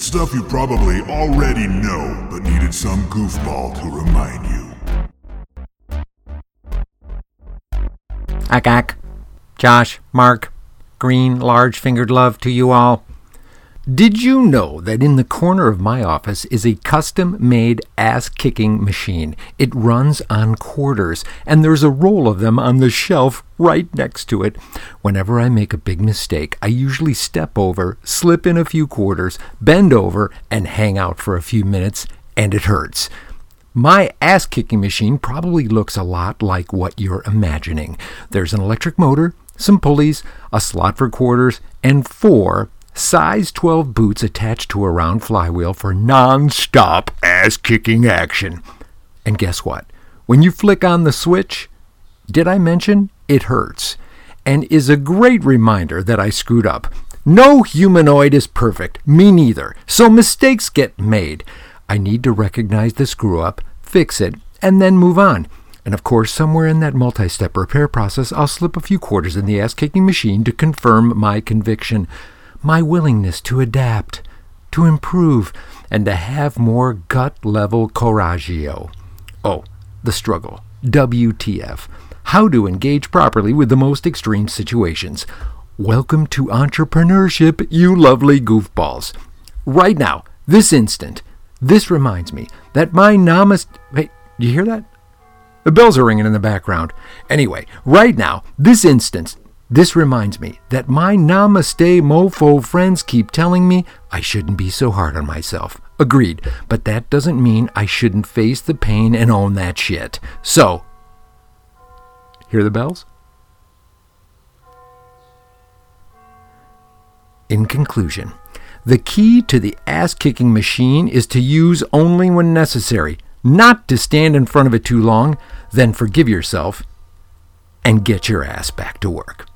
It's stuff you probably already know, but needed some goofball to remind you. Ack. Josh, Mark, green, large fingered love to you all. Did you know that in the corner of my office is a custom made ass kicking machine? It runs on quarters, and there's a roll of them on the shelf right next to it. Whenever I make a big mistake, I usually step over, slip in a few quarters, bend over, and hang out for a few minutes, and it hurts. My ass kicking machine probably looks a lot like what you're imagining. There's an electric motor, some pulleys, a slot for quarters, and four size 12 boots attached to a round flywheel for non stop ass kicking action. And guess what? When you flick on the switch, did I mention it hurts? And is a great reminder that I screwed up. No humanoid is perfect, me neither, so mistakes get made. I need to recognize the screw up, fix it, and then move on. And of course, somewhere in that multi step repair process, I'll slip a few quarters in the ass kicking machine to confirm my conviction my willingness to adapt, to improve, and to have more gut level coraggio. Oh, the struggle. WTF. How to engage properly with the most extreme situations. Welcome to entrepreneurship, you lovely goofballs. Right now, this instant, this reminds me that my namaste. Hey, you hear that? The bells are ringing in the background. Anyway, right now, this instant, this reminds me that my namaste mofo friends keep telling me I shouldn't be so hard on myself. Agreed, but that doesn't mean I shouldn't face the pain and own that shit. So, hear the bells? In conclusion, the key to the ass kicking machine is to use only when necessary, not to stand in front of it too long, then forgive yourself and get your ass back to work.